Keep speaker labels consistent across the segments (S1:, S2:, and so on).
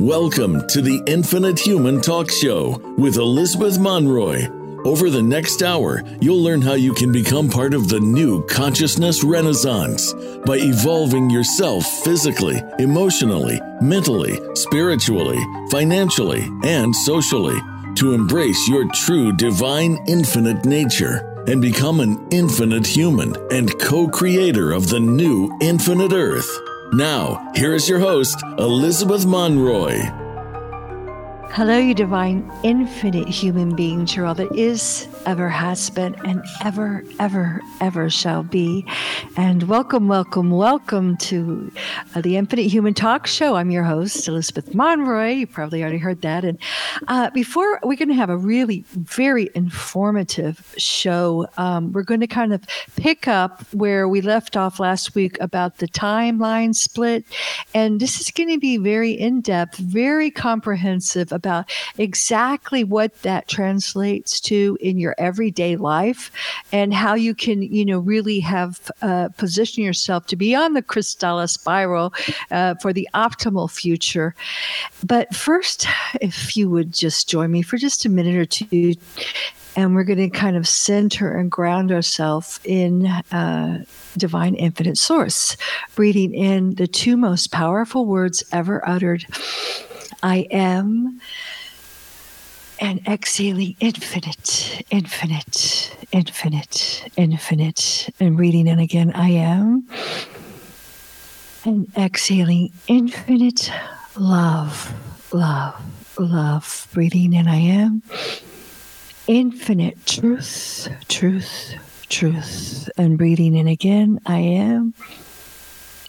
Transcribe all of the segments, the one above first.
S1: Welcome to the Infinite Human Talk Show with Elizabeth Monroy. Over the next hour, you'll learn how you can become part of the new consciousness renaissance by evolving yourself physically, emotionally, mentally, spiritually, financially, and socially to embrace your true divine infinite nature and become an infinite human and co creator of the new infinite earth. Now, here is your host, Elizabeth Monroy.
S2: Hello, you divine, infinite human beings. You're all that is, ever has been, and ever, ever, ever shall be. And welcome, welcome, welcome to uh, the Infinite Human Talk Show. I'm your host, Elizabeth Monroy. You probably already heard that. And uh, before we're going to have a really very informative show, um, we're going to kind of pick up where we left off last week about the timeline split. And this is going to be very in depth, very comprehensive about exactly what that translates to in your everyday life and how you can, you know, really have uh, position yourself to be on the Krystala spiral uh, for the optimal future. But first, if you would just join me for just a minute or two and we're going to kind of center and ground ourselves in uh, divine infinite source, breathing in the two most powerful words ever uttered I am, and exhaling infinite, infinite, infinite, infinite, and breathing in again I am, and exhaling infinite love, love, love, breathing in I am, infinite truth, truth, truth, and breathing in again I am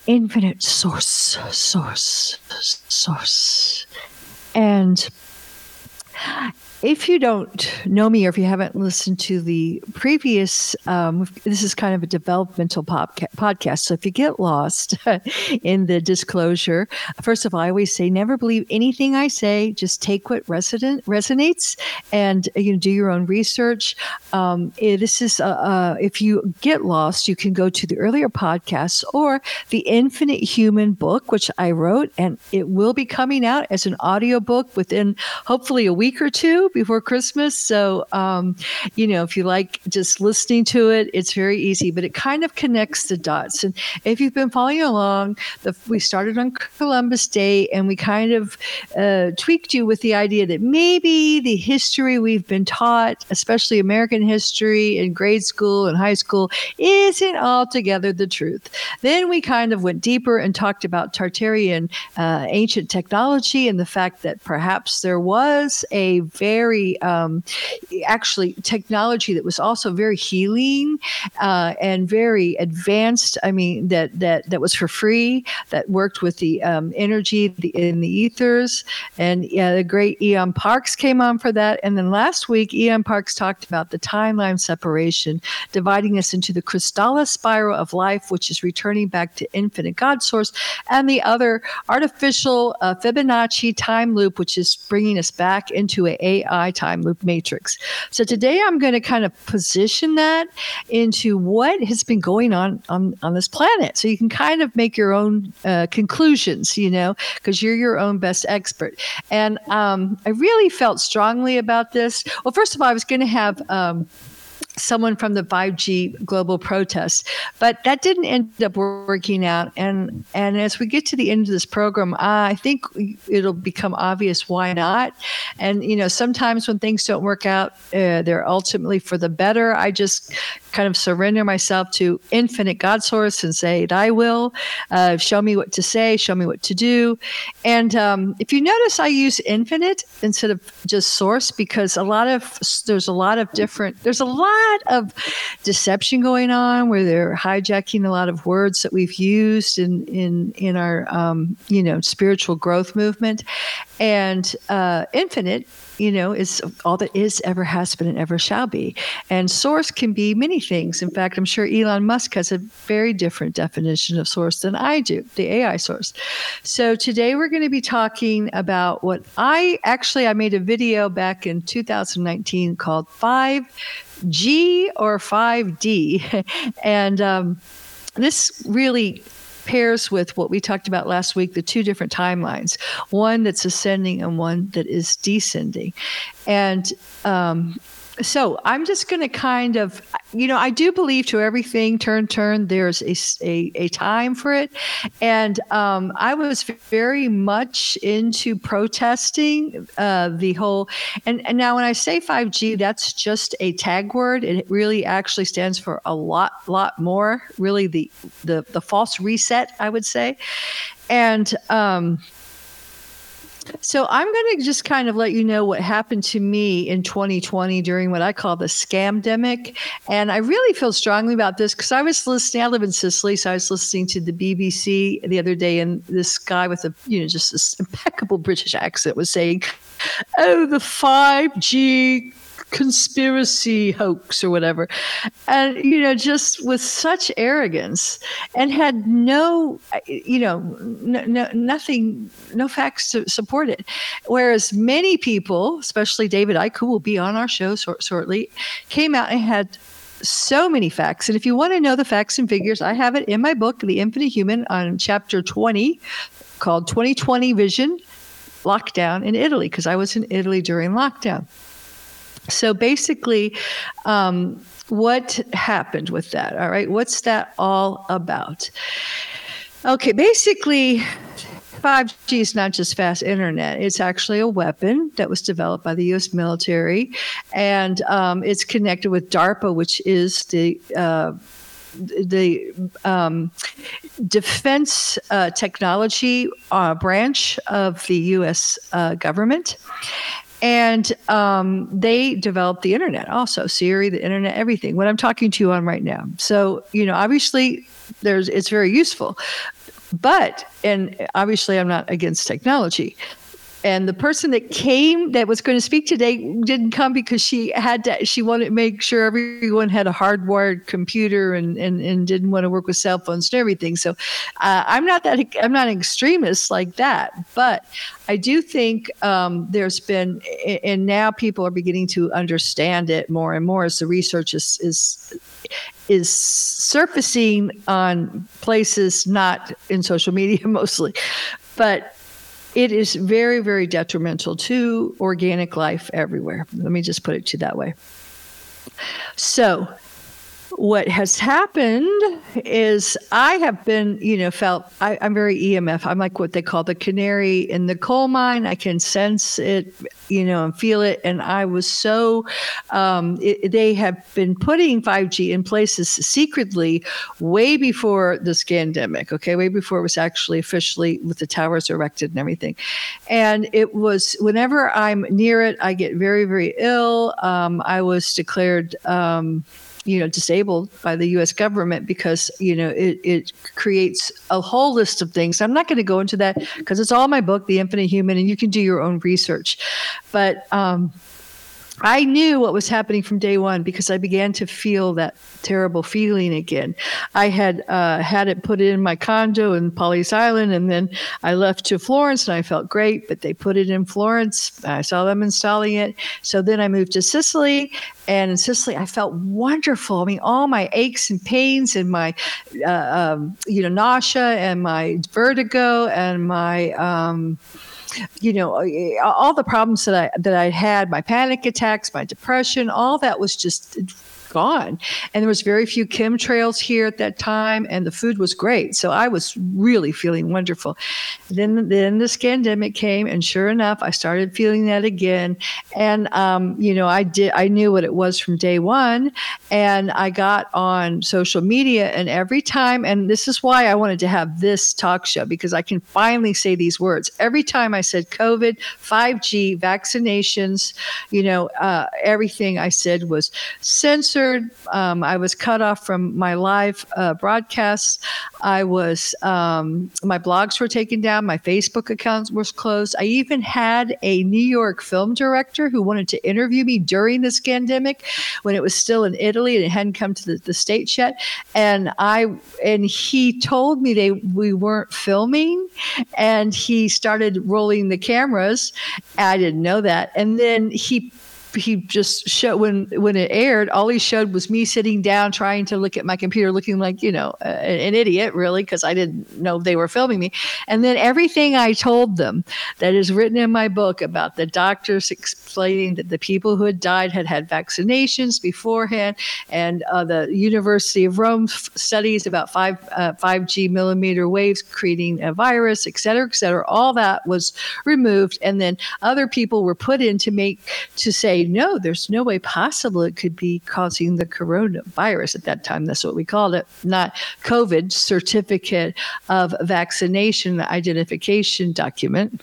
S2: infinite source, source, source. And if you don't know me or if you haven't listened to the previous, um, this is kind of a developmental podca- podcast. So if you get lost in the disclosure, first of all, I always say never believe anything I say. Just take what resident resonates and you know, do your own research. Um, eh, this is uh, uh, if you get lost, you can go to the earlier podcasts or the Infinite Human book, which I wrote, and it will be coming out as an audio book within hopefully a week or two before Christmas. So, um, you know, if you like just listening to it, it's very easy, but it kind of connects the dots. And if you've been following along, the, we started on Columbus Day and we kind of uh, tweaked you with the idea that maybe the history we've been taught, especially American history in grade school and high school, isn't altogether the truth. Then we kind of went deeper and talked about Tartarian uh, ancient technology and the fact that perhaps there was a very very um, actually technology that was also very healing uh, and very advanced. I mean that that that was for free. That worked with the um, energy in the ethers, and yeah, the great E.M. Parks came on for that. And then last week, E.M. Parks talked about the timeline separation, dividing us into the Krystala spiral of life, which is returning back to infinite God source, and the other artificial uh, Fibonacci time loop, which is bringing us back into a AI time loop matrix. So today I'm going to kind of position that into what has been going on on, on this planet. So you can kind of make your own uh, conclusions, you know, because you're your own best expert. And um, I really felt strongly about this. Well, first of all, I was going to have. Um, someone from the 5G global protest. But that didn't end up working out. And and as we get to the end of this program, I think it'll become obvious why not. And you know, sometimes when things don't work out, uh, they're ultimately for the better. I just kind of surrender myself to infinite God source and say, "Thy will, uh, show me what to say, show me what to do." And um, if you notice, I use infinite instead of just source because a lot of there's a lot of different there's a lot lot of deception going on where they're hijacking a lot of words that we've used in in in our um, you know spiritual growth movement. And uh, infinite you know is all that is ever has been and ever shall be. And source can be many things. In fact i'm sure elon musk has a very different definition of source than i do the ai source. So today we're going to be talking about what i actually i made a video back in 2019 called five G or 5D. and um, this really pairs with what we talked about last week the two different timelines one that's ascending and one that is descending. And um, so I'm just going to kind of, you know, I do believe to everything turn turn. There's a a, a time for it, and um, I was very much into protesting uh, the whole. And, and now when I say 5G, that's just a tag word. It really actually stands for a lot lot more. Really, the the the false reset, I would say, and. Um, so I'm going to just kind of let you know what happened to me in 2020 during what I call the scamdemic. And I really feel strongly about this because I was listening. I live in Sicily, so I was listening to the BBC the other day, and this guy with a you know just this impeccable British accent was saying, "Oh, the 5G conspiracy hoax or whatever. And, you know, just with such arrogance and had no, you know, no, no, nothing, no facts to support it. Whereas many people, especially David Icke, who will be on our show shortly, came out and had so many facts. And if you want to know the facts and figures, I have it in my book, The Infinite Human, on chapter 20, called 2020 Vision Lockdown in Italy, because I was in Italy during lockdown. So basically, um, what happened with that? All right, what's that all about? Okay, basically, 5G is not just fast internet. It's actually a weapon that was developed by the U.S. military, and um, it's connected with DARPA, which is the uh, the um, defense uh, technology uh, branch of the U.S. Uh, government and um, they developed the internet also siri the internet everything what i'm talking to you on right now. So you know obviously there's it's very useful but and obviously i'm not against technology and the person that came that was going to speak today didn't come because she had to she wanted to make sure everyone had a hardwired computer and and, and didn't want to work with cell phones and everything. So uh, i'm not that i'm not an extremist like that but i do think um, there's been and now people are beginning to understand it more and more as the research is is is surfacing on places not in social media mostly. But it is very, very detrimental to organic life everywhere. Let me just put it to you that way. So, what has happened is I have been, you know, felt I, am very EMF. I'm like what they call the canary in the coal mine. I can sense it, you know, and feel it. And I was so, um, it, they have been putting 5G in places secretly way before this pandemic, okay, way before it was actually officially with the towers erected and everything. And it was whenever I'm near it, I get very, very ill. Um, I was declared, um, you know disabled by the U.S. government because you know it, it creates a whole list of things. I'm not going to go into that because it's all my book, The Infinite Human, and you can do your own research. But um, I knew what was happening from day one because I began to feel that terrible feeling again. I had uh, had it put in my condo in Pawleys Island, and then I left to Florence, and I felt great. But they put it in Florence. I saw them installing it. So then I moved to Sicily, and in Sicily, I felt wonderful. I mean, all my aches and pains, and my uh, um, you know nausea, and my vertigo, and my um, you know, uh, all the problems that I that I had, my panic attacks, my depression, all that was just gone. And there was very few chemtrails here at that time, and the food was great. So I was really feeling wonderful. Then, then this pandemic came, and sure enough, I started feeling that again. And um, you know, I did. I knew what it was from day one, and I got on social media, and every time, and this is why I wanted to have this talk show because I can finally say these words. Every time I said COVID, 5G, vaccinations, you know, uh, everything I said was censored censored. Um, I was cut off from my live uh, broadcasts. I was um, my blogs were taken down. My Facebook accounts was closed. I even had a New York film director who wanted to interview me during this pandemic when it was still in Italy and it hadn't come to the, the states yet. And I and he told me they we weren't filming, and he started rolling the cameras. I didn't know that, and then he he just showed when when it aired all he showed was me sitting down trying to look at my computer looking like you know an, an idiot really because i didn't know they were filming me. And then everything i told them that is written in my book about the doctors explaining that the people who had died had had vaccinations beforehand and uh, the university of rome f- studies about 5 uh, 5g millimeter waves creating a virus et cetera et cetera. All that was removed and then other people were put in to make to say no, there's no way possible it could be causing the coronavirus at that time. That's what we called it, not COVID certificate of vaccination identification document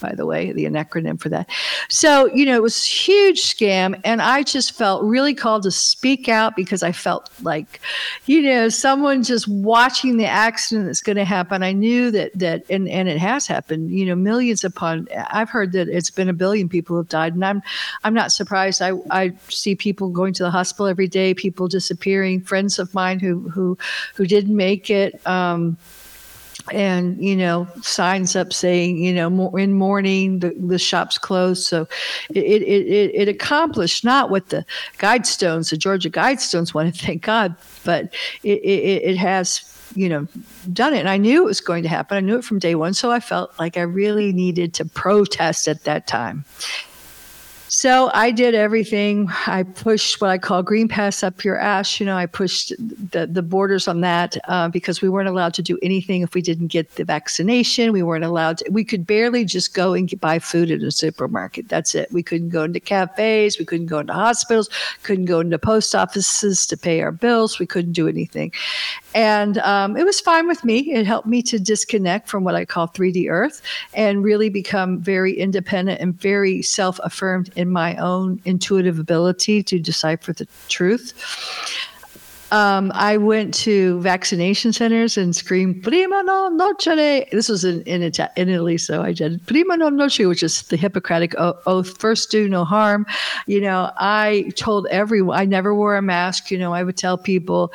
S2: by the way, the acronym for that. So, you know, it was huge scam. And I just felt really called to speak out because I felt like, you know, someone just watching the accident that's going to happen. I knew that, that, and, and it has happened, you know, millions upon, I've heard that it's been a billion people have died. And I'm, I'm not surprised. I, I see people going to the hospital every day, people disappearing, friends of mine who, who, who didn't make it. Um, and you know signs up saying you know in mourning the, the shop's closed. So it, it, it, it accomplished not what the guidestones the georgia guidestones wanted thank god but it, it, it has you know done it. And i knew it was going to happen. I knew it from day one so i felt like i really needed to protest at that time so I did everything. I pushed what I call green pass up your ass. You know, I pushed the, the borders on that uh, because we weren't allowed to do anything if we didn't get the vaccination. We weren't allowed to, we could barely just go and get, buy food at a supermarket. That's it. We couldn't go into cafes. We couldn't go into hospitals, couldn't go into post offices to pay our bills. We couldn't do anything. And um, it was fine with me. It helped me to disconnect from what I call 3D Earth and really become very independent and very self affirmed in my own intuitive ability to decipher the truth. Um, I went to vaccination centers and screamed "Prima non nocere." This was in in, Ita- in Italy, so I did "Prima non nocere," which is the Hippocratic oath: first do no harm. You know, I told everyone I never wore a mask. You know, I would tell people,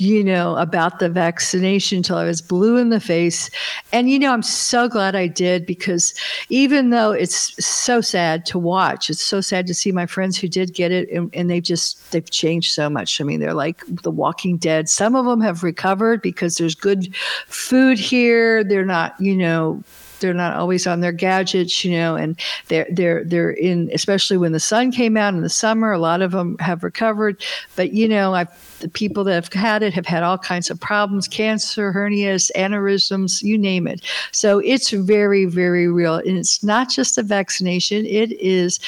S2: you know, about the vaccination until I was blue in the face. And, you know, I'm so glad I did because even though it's so sad to watch, it's so sad to see my friends who did get it and, and they've just, they've changed so much. I mean, they're like the walking dead. Some of them have recovered because there's good food here. They're not, you know, they're not always on their gadgets, you know, and they're they're they're in especially when the sun came out in the summer. A lot of them have recovered, but you know, I've the people that have had it have had all kinds of problems cancer hernias aneurysms you name it. So it's very very real. And it's not just a vaccination. It is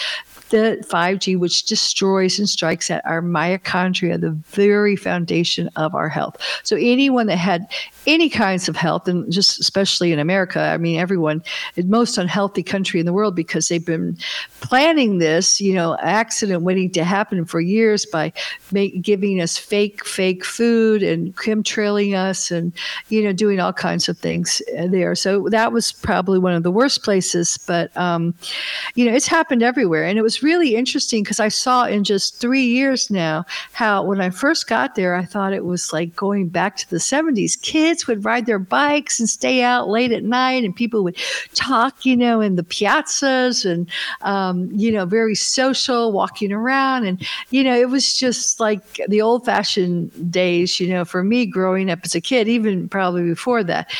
S2: the 5G, which destroys and strikes at our mitochondria, the very foundation of our health. So anyone that had any kinds of health, and just especially in America, I mean, everyone, most unhealthy country in the world because they've been planning this, you know, accident waiting to happen for years by make, giving us fake, fake food and chemtrailing us and, you know, doing all kinds of things there. So that was probably one of the worst places, but, um, you know, it's happened everywhere. And it was really interesting because I saw in just three years now how when I first got there, I thought it was like going back to the 70s. Kids would ride their bikes and stay out late at night, and people would talk, you know, in the piazzas and, um, you know, very social, walking around. And, you know, it was just like the old fashioned days, you know, for me growing up as a kid, even probably before that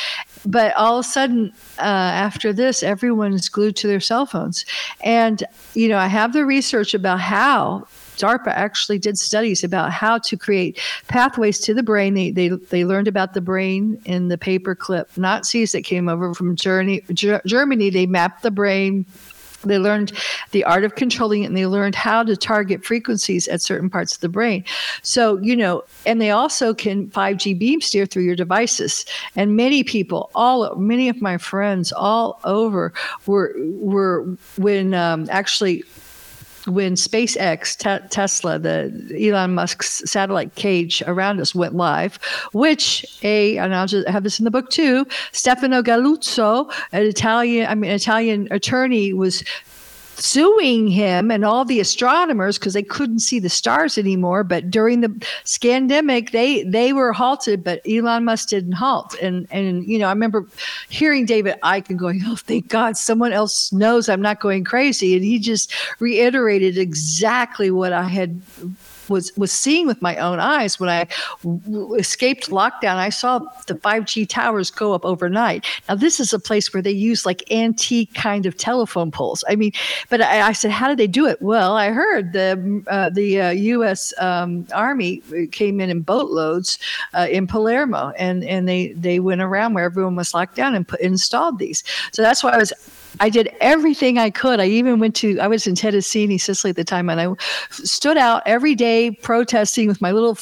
S2: but all of a sudden uh, after this everyone's glued to their cell phones and you know i have the research about how DARPA actually did studies about how to create pathways to the brain. They, they, they learned about the brain in the paperclip Nazis that came over from Germany. Germany. They mapped the brain they learned the art of controlling it and they learned how to target frequencies at certain parts of the brain. So, you know, and they also can 5G beam steer through your devices. And many people, all many of my friends all over were were when um, actually when SpaceX, te- Tesla, the Elon Musk's satellite cage around us went live, which a and I'll just have this in the book too. Stefano Galluzzo, an Italian, I mean, Italian attorney, was suing him and all the astronomers because they couldn't see the stars anymore. But during the scamdemic, they they were halted, but Elon Musk didn't halt. And and you know, I remember hearing David Icke going, "Oh, thank God, someone else knows I'm not going crazy," and he just reiterated exactly what I had was was seeing with my own eyes when I w- escaped lockdown. I saw the 5G towers go up overnight. Now this is a place where they use like antique kind of telephone poles. I mean, but I, I said, how did they do it? Well, I heard the uh, the uh, U.S. Um, Army came in in boatloads uh, in Palermo, and and they they went around where everyone was locked down and put, installed these. So that's why I was I did everything I could. I even went to, I was in Tettesini, Sicily at the time, and I stood out every day protesting with my little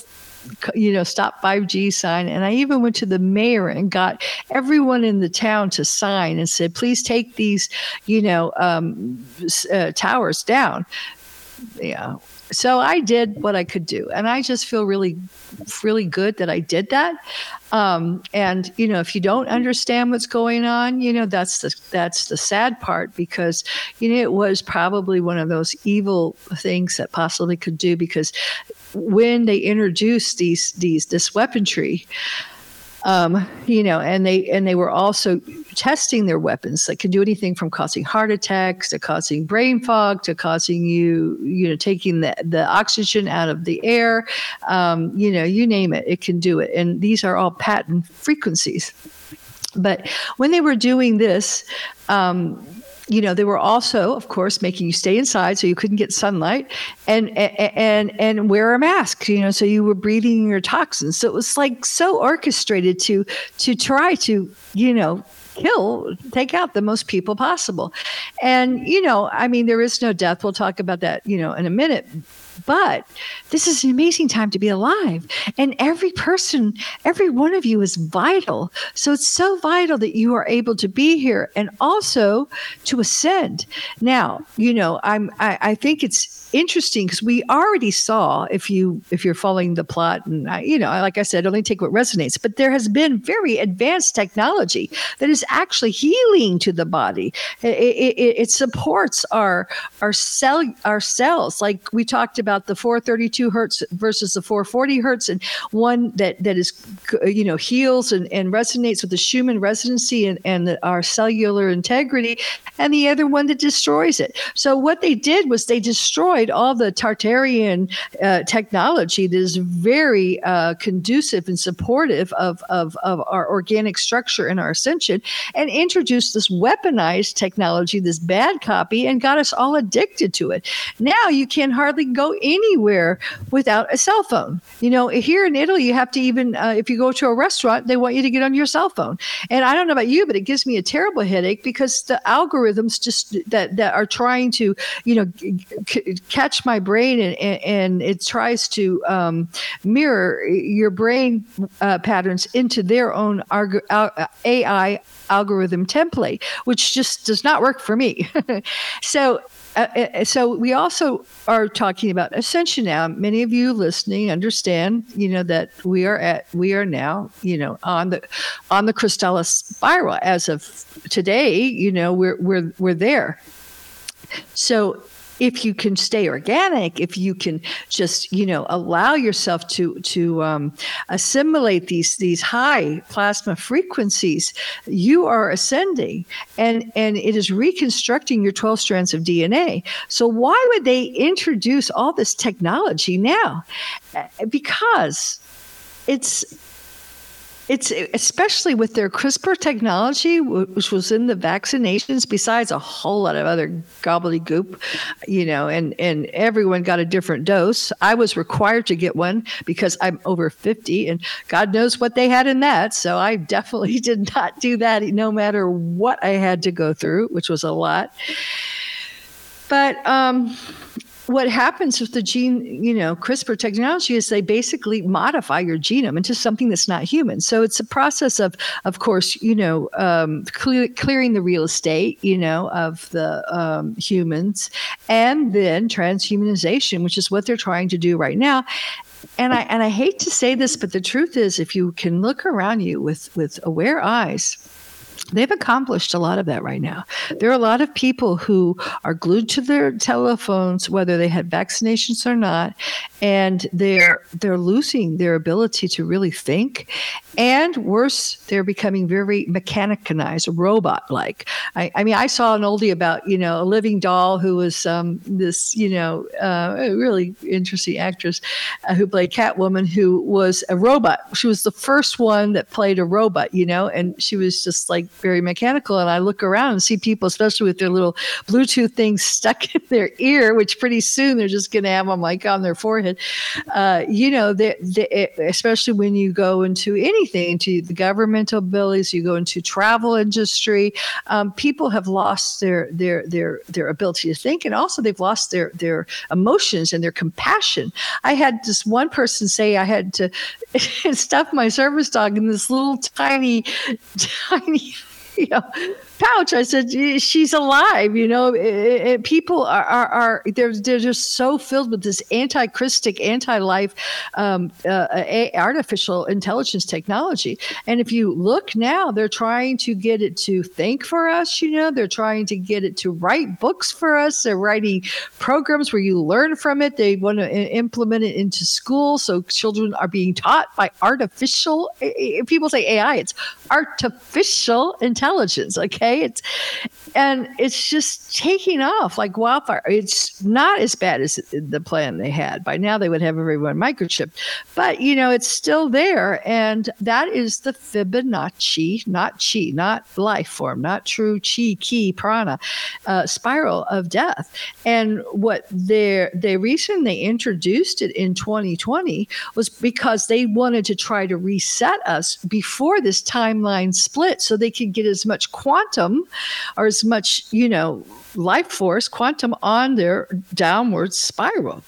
S2: you know, stop 5G sign. And I even went to the mayor and got everyone in the town to sign and said, please take these, you know, um, uh, towers down. Yeah. So I did what I could do. And I just feel really, really good that I did that. Um, and you know, if you don't understand what's going on, you know that's the that's the sad part because you know it was probably one of those evil things that possibly could do because when they introduced these these this weaponry um, you know, and they and they were also testing their weapons that can do anything from causing heart attacks to causing brain fog to causing you, you know, taking the, the oxygen out of the air. Um, you know, you name it, it can do it. And these are all patent frequencies. But when they were doing this, um, you know, they were also, of course, making you stay inside so you couldn't get sunlight and and and wear a mask, you know, so you were breathing your toxins. So it was like so orchestrated to to try to, you know, kill, take out the most people possible. And, you know, I mean, there is no death. We'll talk about that, you know, in a minute. But this is an amazing time to be alive. And every person, every one of you is vital. So it's so vital that you are able to be here and also to ascend. Now, you know, I'm I, I think it's interesting because we already saw if you if you're following the plot and I, you know like i said only take what resonates but there has been very advanced technology that is actually healing to the body it, it, it supports our our cell our cells like we talked about the 432 hertz versus the 440 hertz and one that that is you know heals and, and resonates with the schumann resonancy and, and the, our cellular integrity and the other one that destroys it so what they did was they destroyed destroyed all the Tartarian uh, technology that is very uh, conducive and supportive of, of, of our organic structure and our ascension, and introduced this weaponized technology, this bad copy, and got us all addicted to it. Now you can hardly go anywhere without a cell phone. You know, here in Italy, you have to even, uh, if you go to a restaurant, they want you to get on your cell phone. And I don't know about you, but it gives me a terrible headache because the algorithms just that, that are trying to, you know, c- catch my brain and, and it tries to um, mirror your brain uh, patterns into their own arg- uh, AI algorithm template, which just does not work for me. so uh, uh, so we also are talking about ascension now. Many of you listening understand, you know, that we are at we are now, you know, on the on the Krystala spiral as of today. You know, we're we're we're there. So if you can stay organic, if you can just you know allow yourself to to um, assimilate these these high plasma frequencies, you are ascending, and and it is reconstructing your twelve strands of DNA. So why would they introduce all this technology now? Because it's it's especially with their CRISPR technology, which was in the vaccinations, besides a whole lot of other gobbledygook, you know, and, and everyone got a different dose. I was required to get one because I'm over 50, and God knows what they had in that. So I definitely did not do that, no matter what I had to go through, which was a lot. But um, what happens with the gene, you know, CRISPR technology is they basically modify your genome into something that's not human. So it's a process of, of course, you know, um, clear, clearing the real estate, you know, of the um, humans, and then transhumanization, which is what they're trying to do right now. And I and I hate to say this, but the truth is, if you can look around you with with aware eyes They've accomplished a lot of that right now. There are a lot of people who are glued to their telephones, whether they had vaccinations or not, and they're they're losing their ability to really think. And worse, they're becoming very mechanized, robot-like. I, I, mean, I saw an oldie about you know a living doll who was um, this you know uh, really interesting actress uh, who played Catwoman, who was a robot. She was the first one that played a robot, you know, and she was just like very mechanical. And I look around and see people, especially with their little Bluetooth things stuck in their ear, which pretty soon they're just going to have them like on their forehead. Uh, you know, they, they, especially when you go into anything, into the governmental abilities, you go into travel industry, um, people have lost their their their their ability to think, and also they've lost their their emotions and their compassion. I had this one person say I had to stuff my service dog in this little tiny, tiny know, pouch. I said, she's alive. You know, it, it, people are, are, are, they're, they're just so filled with this anti-Christic, anti-life, um, uh, uh, a, artificial intelligence technology. And if you look now, they're trying to get it to think for us. You know, they're trying to get it to write books for us. They're writing programs where you learn from it. They want to implement it into school. So children are being taught by artificial, people say AI, it's artificial intelligence. Okay it's and it's just taking off like wildfire. It's not as bad as the plan they had. By now they would have everyone microchipped but you know it's still there and that is the fibonacci not chi not life form not true chi ki prana uh, spiral of death. And what they they reason they introduced it in 2020 was because they wanted to try to reset us before this timeline split so they could get as much quantum quantum or as much, you know, life force, quantum on their downward spiral.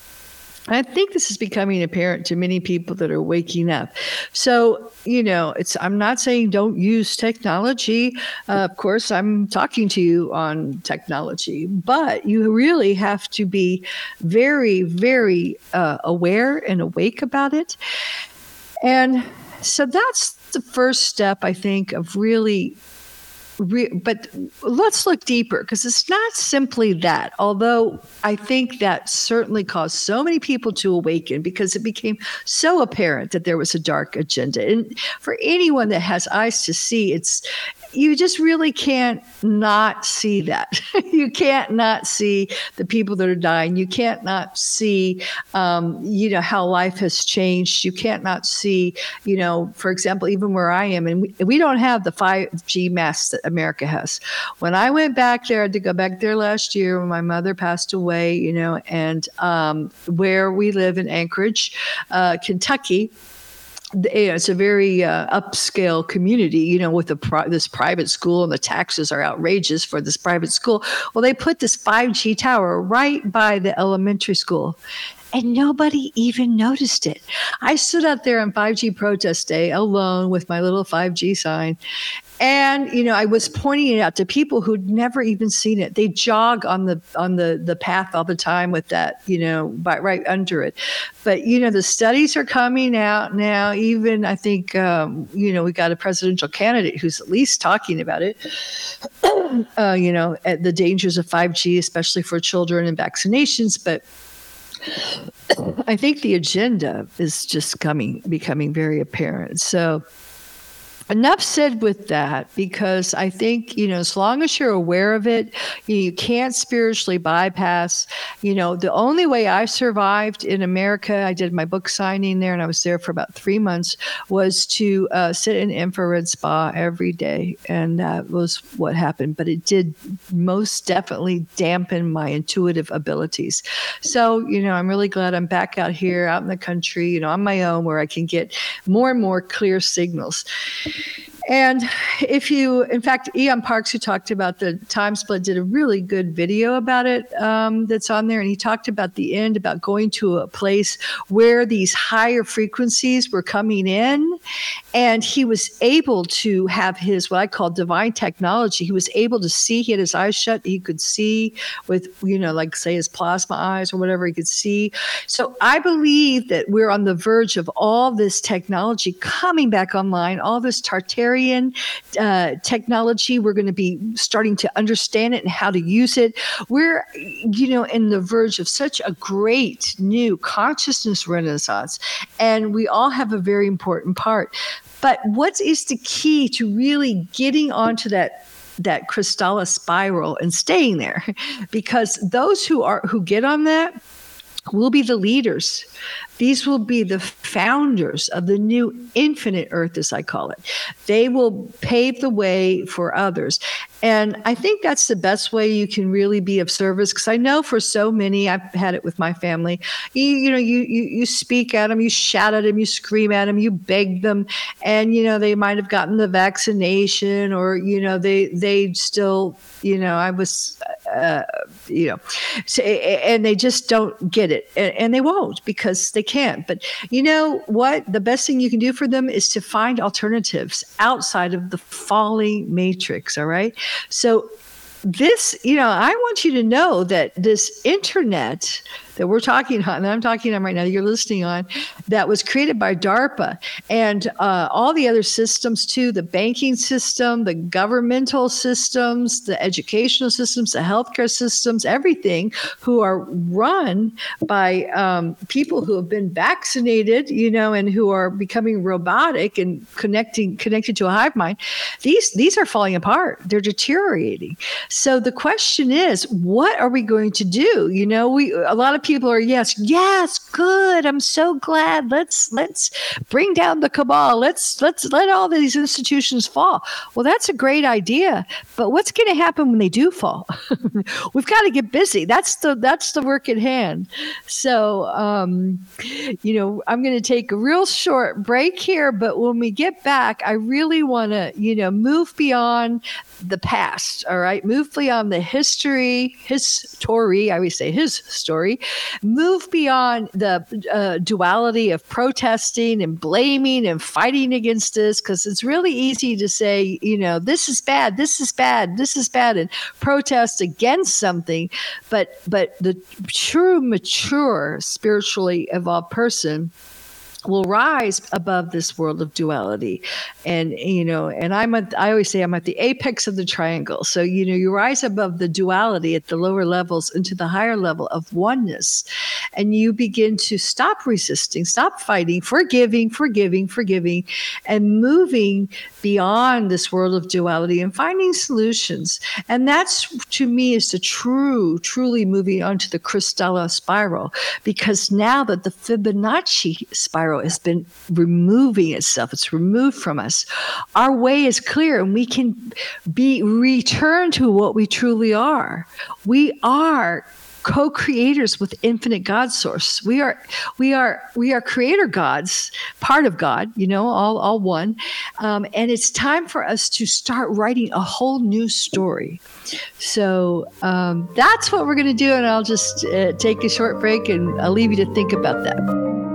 S2: I think this is becoming apparent to many people that are waking up. So, you know, it's I'm not saying don't use technology. Uh, of course, I'm talking to you on technology, but you really have to be very, very uh, aware and awake about it. And so that's the first step, I think, of really re- but let's look deeper because it's not simply that. Although I think that certainly caused so many people to awaken because it became so apparent that there was a dark agenda. And for anyone that has eyes to see, it's you just really can't not see that. you can't not see the people that are dying. You can't not see, um, you know, how life has changed. You can't not see, you know, for example, even where I am, and we, we don't have the 5G masks that America has. When I went back there, I had to go back there last year when my mother passed away, you know, and um, where we live in Anchorage, uh, Kentucky it's a very uh, upscale community, you know, with pri- this private school and the taxes are outrageous for this private school. Well, they put this 5G tower right by the elementary school and nobody even noticed it. I stood out there on 5G protest day alone with my little 5G sign, and you know i was pointing it out to people who'd never even seen it. They jog on the on the the path all the time with that you know by, right under it. But you know the studies are coming out now. Even i think um, you know we got a presidential candidate who's at least talking about it. Uh, you know the dangers of 5g especially for children and vaccinations. But I think the agenda is just coming becoming very apparent. So enough said with that because I think, you know, as long as you're aware of it, you, can't spiritually bypass. You know, the only way I survived in America, I did my book signing there and I was there for about three months, was to uh, sit in infrared spa every day. And that was what happened. But it did most definitely dampen my intuitive abilities. So, you know, I'm really glad I'm back out here, out in the country, you know, on my own where I can get more and more clear signals. And if you, in fact, Eon Parks, who talked about the time split, did a really good video about it um, that's on there. And he talked about the end, about going to a place where these higher frequencies were coming in. And he was able to have his, what I call divine technology. He was able to see, he had his eyes shut. He could see with, you know, like say his plasma eyes or whatever he could see. So I believe that we're on the verge of all this technology coming back online, all this Tartarian uh, technology. We're going to be starting to understand it and how to use it. We're, you know, in the verge of such a great new consciousness renaissance, and we all have a very important part. But what is the key to really getting onto that that Krystala spiral and staying there? Because those who are who get on that will be the leaders. These will be the founders of the new infinite earth, as I call it. They will pave the way for others. And I think that's the best way you can really be of service. Because I know for so many, I've had it with my family. You, you know, you, you you speak at them, you shout at them, you scream at them, you beg them, and you know they might have gotten the vaccination, or you know they they still, you know, I was, uh, you know, and they just don't get it, and, and they won't because they can't. But you know what? The best thing you can do for them is to find alternatives outside of the falling matrix. All right. So this, you know, I want you to know that this internet that we're talking on, that I'm talking on right now, you're listening on, that was created by DARPA and uh, all the other systems too the banking system, the governmental systems, the educational systems, the healthcare systems, everything, who are run by um, people who have been vaccinated, you know, and who are becoming robotic and connecting connected to a hive mind. These these are falling apart. They're deteriorating. So the question is, what are we going to do? You know, we a lot of people people are yes, yes, good. I'm so glad. Let's let's bring down the cabal. Let's let's let all these institutions fall. Well, that's a great idea, but what's going to happen when they do fall? We've got to get busy. That's the that's the work at hand. So, um, you know, I'm going to take a real short break here, but when we get back, I really want to you know move beyond the past. All right, move beyond the history, his story. I always say his story, move beyond the uh, duality of protesting and blaming and fighting against this because it's really easy to say, you know, this is bad, this is bad, this is bad, and protest against something. But but the true mature spiritually evolved person will rise above this world of duality. And you know and i'm at i always say i'm at the apex of the triangle. So you know you rise above the duality at the lower levels into the higher level of oneness. And you begin to stop resisting stop fighting forgiving forgiving forgiving and moving beyond this world of duality and finding solutions. And that's to me is the true truly moving onto the Krystala spiral. Because now that the fibonacci spiral has been removing itself. It's removed from us. Our way is clear and we can be returned to what we truly are. We are co-creators with infinite god source we are we are we are creator gods part of god you know all all one um, and it's time for us to start writing a whole new story so um, that's what we're going to do and i'll just uh, take a short break and i'll leave you to think about that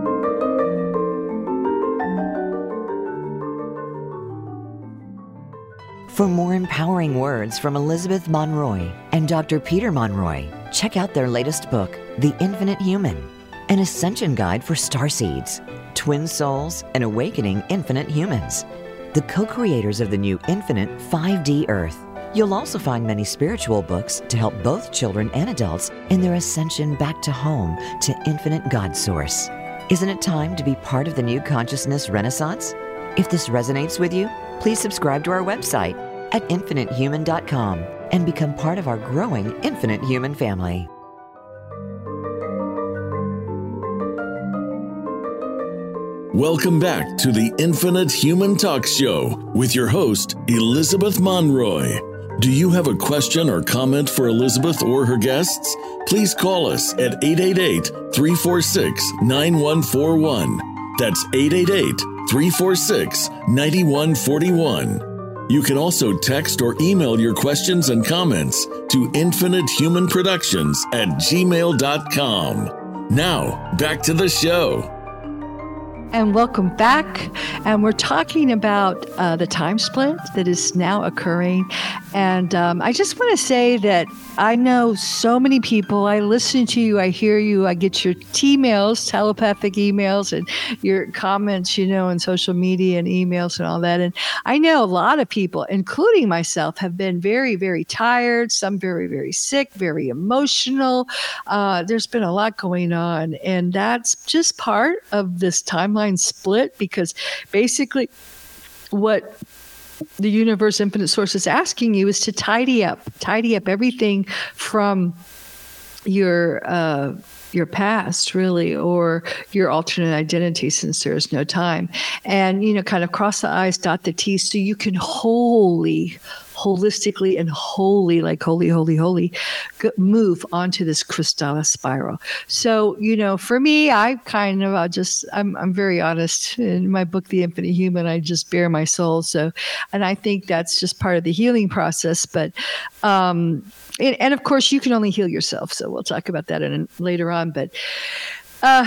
S3: For more empowering words from Elizabeth Monroy and Dr. Peter Monroy, check out their latest book, The Infinite Human, an ascension guide for star seeds, twin souls, and awakening infinite humans. The co creators of the new infinite 5D Earth. You'll also find many spiritual books to help both children and adults in their ascension back to home to infinite God Source. Isn't it time to be part of the new consciousness renaissance? If this resonates with you, please subscribe to our website at infinitehuman.com and become part of our growing Infinite Human family.
S1: Welcome back to the Infinite Human Talk Show with your host, Elizabeth Monroy. Do you have a question or comment for Elizabeth or her guests? Please call us at 888 346 9141. That's 888 346 9141. You can also text or email your questions and comments to infinitehumanproductions at gmail.com. Now, back to the show.
S2: And welcome back. And we're talking about uh, the time split that is now occurring. And um, I just want to say that I know so many people. I listen to you, I hear you, I get your emails, telepathic emails, and your comments, you know, on social media and emails and all that. And I know a lot of people, including myself, have been very, very tired, some very, very sick, very emotional. Uh, there's been a lot going on. And that's just part of this timeline split because basically what the universe infinite source is asking you is to tidy up tidy up everything from your uh, your past really or your alternate identity since there is no time and you know kind of cross the i's dot the t's so you can wholly holistically and wholly, like holy, holy, holy, move onto this Krystala spiral. So, you know, for me, I kind of, I just, I'm, I'm very honest in my book, The Infinite Human, I just bare my soul. So, and I think that's just part of the healing process. But, um, and, and of course, you can only heal yourself. So we'll talk about that in, later on. But, uh,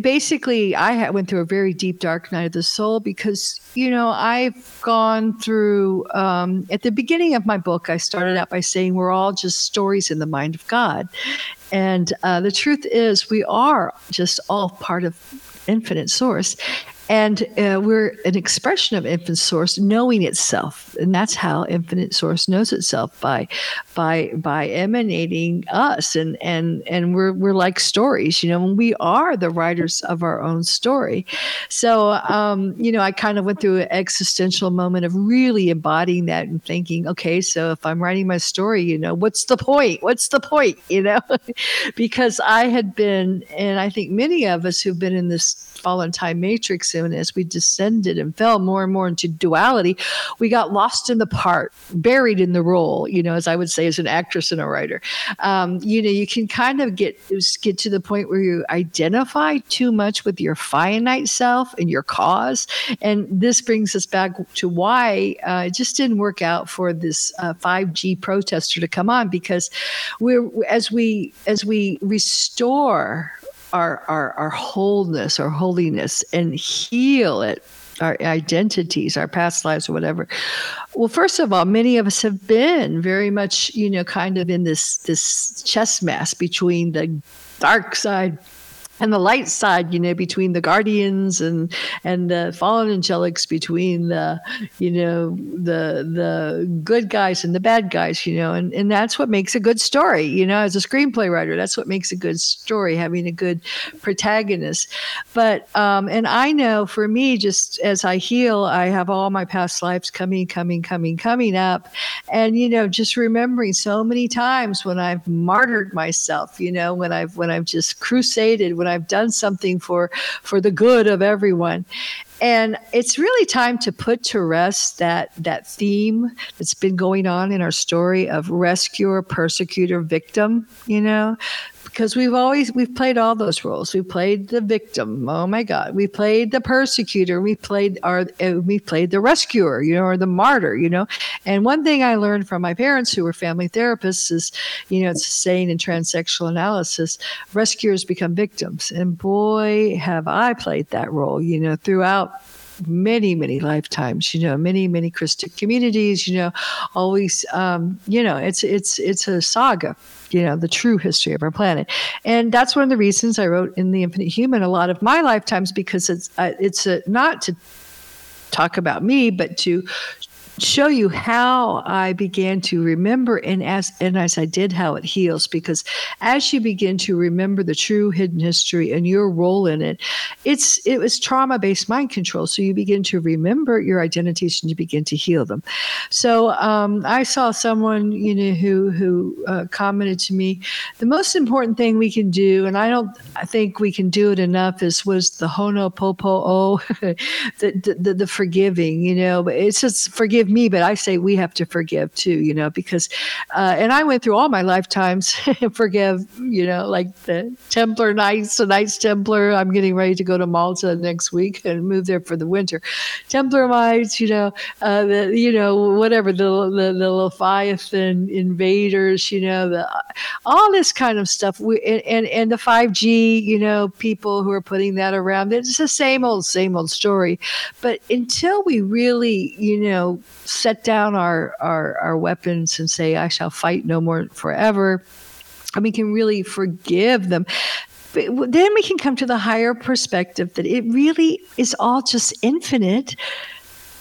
S2: basically, I went through a very deep, dark night of the soul because, you know, I've gone through, um, at the beginning of my book, I started out by saying we're all just stories in the mind of God. And uh, the truth is, we are just all part of infinite source. And uh, we're an expression of infinite source knowing itself. And that's how infinite source knows itself by by by emanating us. And and and we're we're like stories, you know, we are the writers of our own story. So um, you know, I kind of went through an existential moment of really embodying that and thinking, okay, so if I'm writing my story, you know, what's the point? What's the point? You know? because I had been, and I think many of us who've been in this fallen time matrix and as we descended and fell more and more into duality, we got lost in the part, buried in the role, you know, as I would say as an actress and a writer. Um, you know, you can kind of get get to the point where you identify too much with your finite self and your cause. And this brings us back to why uh, it just didn't work out for this uh, 5G protester to come on because we're as we as we restore our, our, our wholeness, our holiness, and heal it our identities, our past lives, or whatever. Well, first of all, many of us have been very much, you know, kind of in this this chess match between the dark side and the light side, you know, between the guardians and and the fallen angelics, between the you know the the good guys and the bad guys, you know, and and that's what makes a good story, you know, as a screenplay writer, that's what makes a good story, having a good protagonist. But um, and I know for me, just as I heal, I have all my past lives coming, coming, coming, coming up, and you know, just remembering so many times when I've martyred myself, you know, when I've when I've just crusaded. When when I've done something for for the good of everyone. And it's really time to put to rest that that theme that's been going on in our story of rescuer, persecutor, victim, you know, because we've always we've played all those roles. We played the victim. Oh my God, we played the persecutor. We played our uh, we played the rescuer, you know, or the martyr, you know. And one thing I learned from my parents, who were family therapists, is you know it's saying in transactional analysis: rescuers become victims. And boy, have I played that role, you know, throughout many many lifetimes you know many many christian communities you know always um, you know it's it's it's a saga you know the true history of our planet. And that's one of the reasons i wrote in the infinite human a lot of my lifetimes because it's uh, it's a, not to talk about me but to show you how I began to remember and as and as I did how it heals because as you begin to remember the true hidden history and your role in it it's it was trauma based mind control. So you begin to remember your identities and you begin to heal them. So um, I saw someone you know who who uh, commented to me the most important thing we can do and I don't I think we can do it enough is was the ho'oponopono the, the, the forgiving you know it's just forgive forgive me, but I say we have to forgive too, you know, because, uh, and I went through all my lifetimes, forgive, you know, like the Templar Knights, the Knights Templar. I'm getting ready to go to Malta next week and move there for the winter. Templar Knights, you know, uh, the, you know, whatever, the, the, the Leviathan invaders, you know, the, all this kind of stuff. We, and, and, and the 5G, you know, people who are putting that around, it's the same old, same old story. But until we really, you know, set down our, our, our weapons and say, I shall fight no more forever, and we can really forgive them. Then we can come to the higher perspective that it really is all just infinite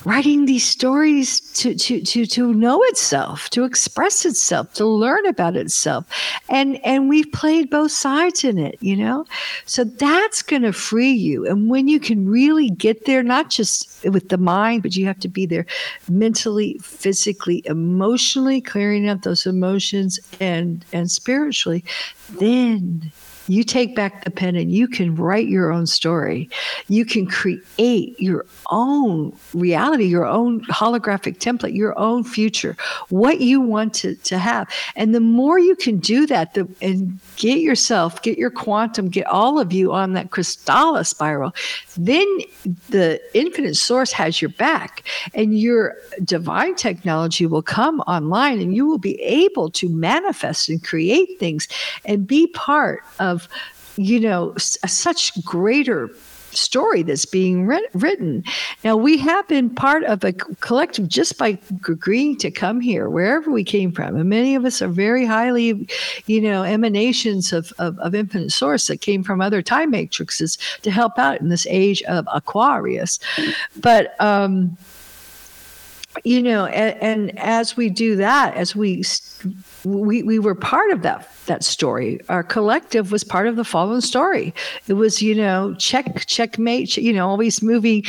S2: writing these stories to, to, to, to know itself, to express itself, to learn about itself. And, and we've played both sides in it, you know? So that's going to free you. And when you can really get there, not just with the mind, but you have to be there mentally, physically, emotionally, clearing up those emotions and, and spiritually, then you take back the pen and you can write your own story. You can create your own reality, your own holographic template, your own future, what you want to, to have. And the more you can do that the, and get yourself, get your quantum, get all of you on that Krystala spiral, then the infinite source has your back and your divine technology will come online and you will be able to manifest and create things and be part of you know such greater story that's being written. Now, we have been part of a collective just by agreeing to come here, wherever we came from. And many of us are very highly, you know, emanations of, of, of infinite source that came from other time matrices to help out in this age of Aquarius. But, um, you know, and, and as we do that, as we we, we were part of that that story. Our collective was part of the fallen story. It was, you know, check, checkmate, you know, always moving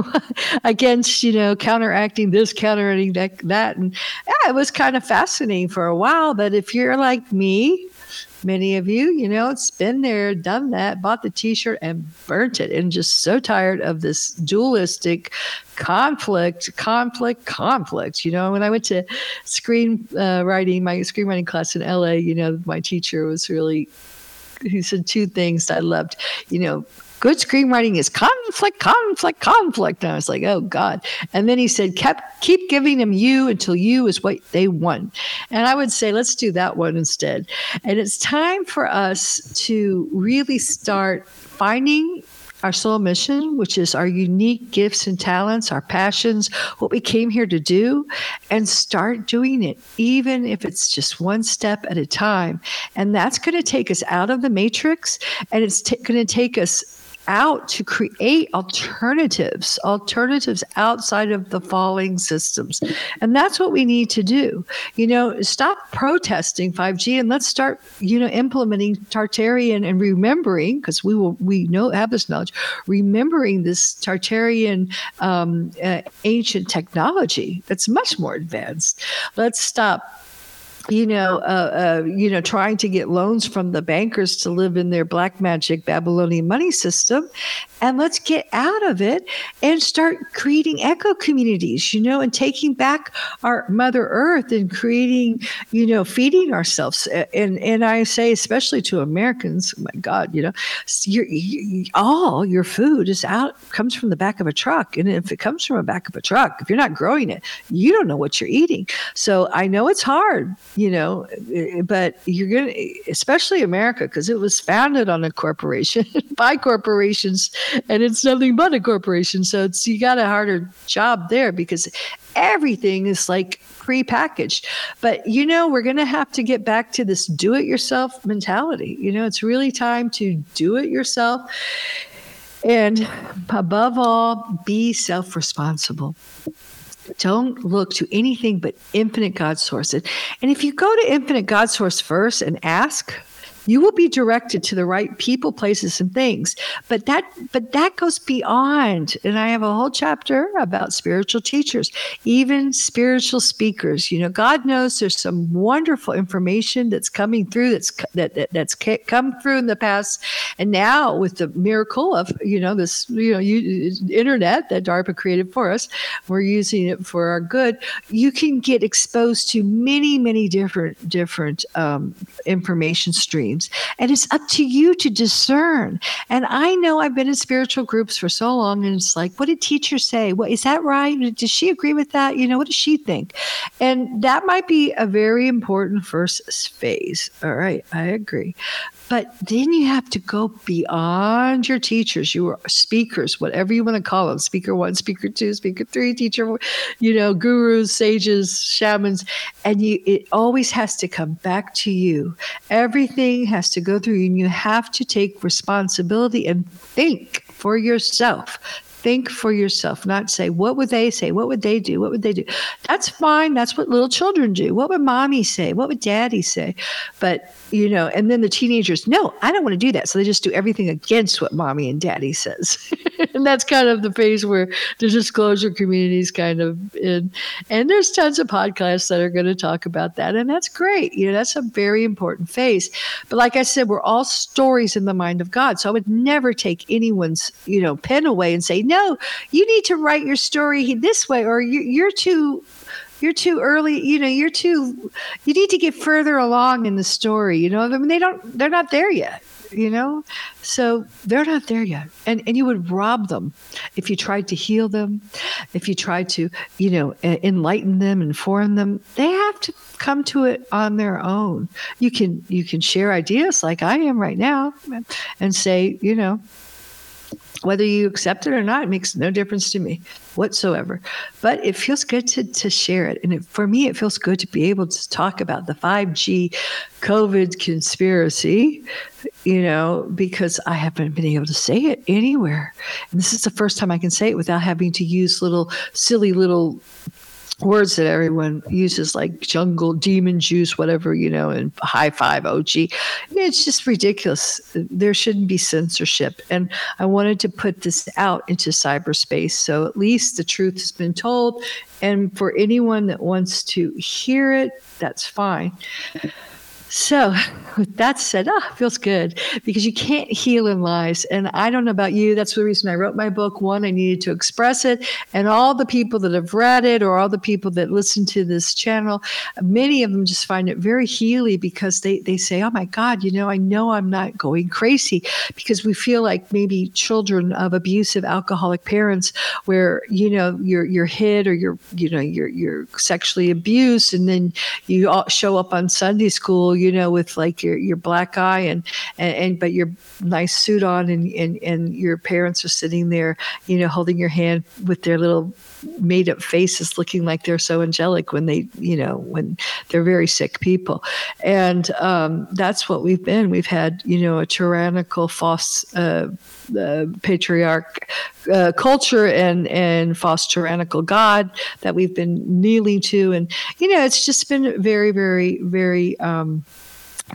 S2: against, you know, counteracting this, counteracting that, that. And yeah, it was kind of fascinating for a while. But if you're like me, many of you, you know, it's been there, done that, bought the t shirt and burnt it, and just so tired of this dualistic conflict, conflict, conflict. You know, when I went to screenwriting, uh, my screenwriting class in LA, you know, my teacher was really, he said two things I loved, you know, good screenwriting is conflict, conflict, conflict. And I was like, oh God. And then he said, kept keep giving them you until you is what they want. And I would say, let's do that one instead. And it's time for us to really start finding our soul mission, which is our unique gifts and talents, our passions, what we came here to do, and start doing it, even if it's just one step at a time. And that's going to take us out of the matrix and it's t- going to take us out to create alternatives, alternatives outside of the falling systems. And that's what we need to do. You know, stop protesting 5G and let's start, you know, implementing Tartarian and remembering, because we will, we know, have this knowledge, remembering this Tartarian um, uh, ancient technology that's much more advanced. Let's stop you know, uh, uh, you know, trying to get loans from the bankers to live in their black magic Babylonian money system, and let's get out of it and start creating eco communities, you know, and taking back our Mother Earth and creating, you know, feeding ourselves. And and I say, especially to Americans, oh my God, you know, your, you, all your food is out comes from the back of a truck, and if it comes from the back of a truck, if you're not growing it, you don't know what you're eating. So I know it's hard you know, eh, eh, but you're going to, especially America, because it was founded on a corporation by corporations and it's nothing but a corporation. So it's, you got a harder job there because everything is like pre-packaged. But you know, we're going to have to get back to this do it yourself mentality. You know, it's really time to do it yourself. And above all, be self responsible. Don't look to anything but infinite God source. And if you go to infinite God source first and ask, you will be directed to the right people, places, and things. But that but that goes beyond. And I have a whole chapter about spiritual teachers, even spiritual speakers. You know, God knows there's some wonderful information that's coming through that's that, that that's come through in the past, and now with the miracle of you know this you know you, internet that DARPA created for us, we're using it for our good. You can get exposed to many many different different um, information streams, and it's up to you to discern. And I know I've been in spiritual groups for so long, and it's like, what did teachers say? What is that right? Does she agree with that? You know, what does she think? And that might be a very important first phase. All right, I agree. But then you have to go beyond your teachers, your speakers, whatever you want to call them speaker one, speaker two, speaker three, teacher, you know, gurus, sages, shamans. And you, it always has to come back to you. Everything has to go through you, and you have to take responsibility and think for yourself think for yourself, not say, what would they say? What would they do? What would they do? That's fine. That's what little children do. What would mommy say? What would daddy say? But you know, and then the teenagers, no, I don't want to do that. So they just do everything against what mommy and daddy says. and that's kind of the phase where the disclosure community is kind of in. And there's tons of podcasts that are going to talk about that. And that's great. You know, that's a very important phase. But like I said, we're all stories in the mind of God. So I would never take anyone's, you know, pen away and say, no, you need to write your story this way, or you're too you're too early you know you're too you need to get further along in the story you know? I mean they don't they're not there yet you know? So they're not there yet. And and you would rob them if you tried to heal them if you tried to you know enlighten them inform them. They have to come to it on their own. You can you can share ideas like i am right now and say you know whether you accept it or not, it makes no difference to me whatsoever. But it feels good to, to share it. And it, for me, it feels good to be able to talk about the 5G COVID conspiracy, you know, because I haven't been able to say it anywhere. And this is the first time I can say it without having to use little silly little words that everyone uses like jungle demon juice whatever you know and high five og it's just ridiculous. There shouldn't be censorship. And i wanted to put this out into cyberspace so at least the truth has been told. And for anyone that wants to hear it that's fine so, with that said, ah, feels good because you can't heal in lies. And I don't know about you. That's the reason I wrote my book. One, I needed to express it. And all the people that have read it or all the people that listen to this channel, many of them just find it very healy because they, they say, oh my God, you know, I know I'm not going crazy because we feel like maybe children of abusive alcoholic parents where, you know, you're, you're hit or you're, you know, you're, you're sexually abused and then you show up on Sunday school you know, with like your, your black eye and, and, and but your nice suit on and, and, and your parents are sitting there, you know, holding your hand with their little made up faces looking like they're so angelic when they, you know, when they're very sick people. And um, that's what we've been. We've had, you know, a tyrannical, false uh, uh, patriarch uh, culture and, and false tyrannical God that we've been kneeling to. And, you know, it's just been very, very, very. Um,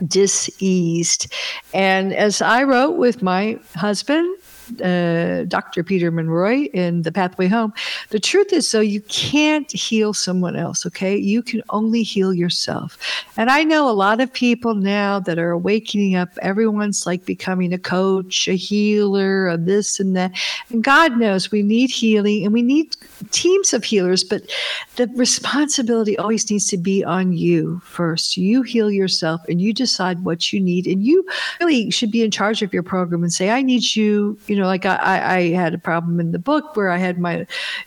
S2: diseased. And as I wrote with my husband, uh, Dr. Peter Monroy in The Pathway Home. The truth is, though, you can't heal someone else, okay? You can only heal yourself. And I know a lot of people now that are waking up, everyone's like becoming a coach, a healer, a this and that. And God knows we need healing and we need teams of healers, but the responsibility always needs to be on you first. You heal yourself and you decide what you need. And you really should be in charge of your program and say, I need you, you know, like I, I had a problem in the book where I had my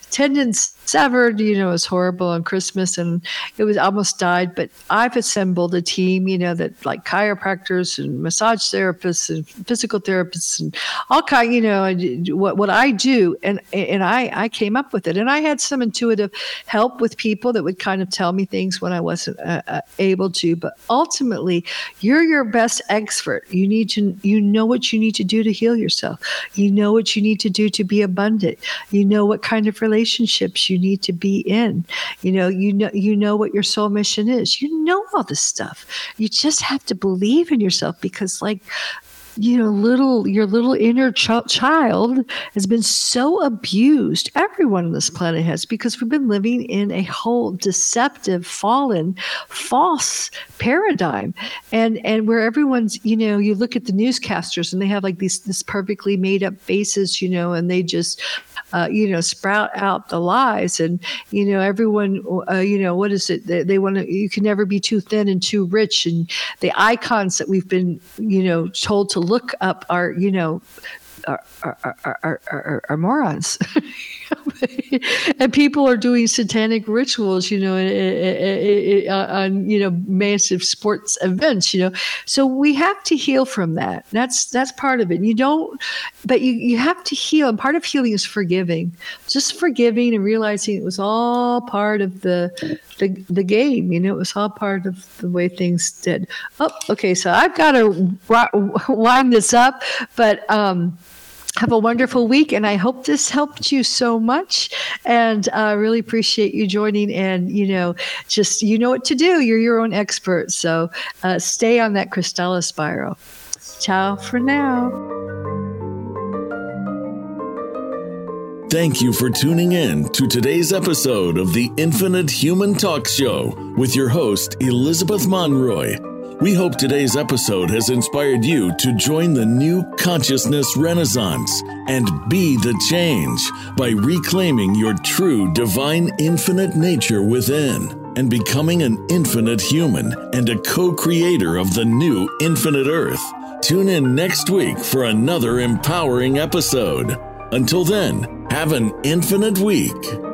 S2: tendons severed. You know, it was horrible on Christmas and it was almost died. But I've assembled a team, you know, that like chiropractors and massage therapists and physical therapists and all kind, you know, what what I do, and and I I came up with it, and I had some intuitive help with people that would kind of tell me things when I wasn't uh, uh, able to. But ultimately, you're your best expert. You need to you know what you need to do to heal yourself. You know what you need to do to be abundant. You know what kind of relationships you need to be in. You know, you know, you know what your soul mission is. You know all this stuff. You just have to believe in yourself because, like, you know little your little inner ch- child has been so abused everyone on this planet has because we've been living in a whole deceptive fallen false paradigm and and where everyone's you know you look at the newscasters and they have like these this perfectly made up faces you know and they just uh, you know, sprout out the lies. And, you know, everyone, uh, you know, what is it? They, they want to, you can never be too thin and too rich. And the icons that we've been, you know, told to look up are, you know, are, are, are, are, are morons. and people are doing satanic rituals, you know, eh, eh, eh, on you know massive sports events, you know. So we have to heal from that. That's that's part of it. You don't, but you you have to heal, and part of healing is forgiving, just forgiving and realizing it was all part of the the the game. You know, it was all part of the way things did. Oh, okay. So I've got to wind this up, but um have a wonderful week and i hope this helped you so much. And i uh, really appreciate you joining and you know just you know what to do. You're your own expert. So uh, stay on that Krystala spiral. Ciao for now.
S1: Thank you for tuning in to today's episode of the Infinite Human Talk Show with your host, Elizabeth Monroy. We hope today's episode has inspired you to join the new consciousness renaissance and be the change by reclaiming your true divine infinite nature within and becoming an infinite human and a co creator of the new infinite earth. Tune in next week for another empowering episode. Until then, have an infinite week.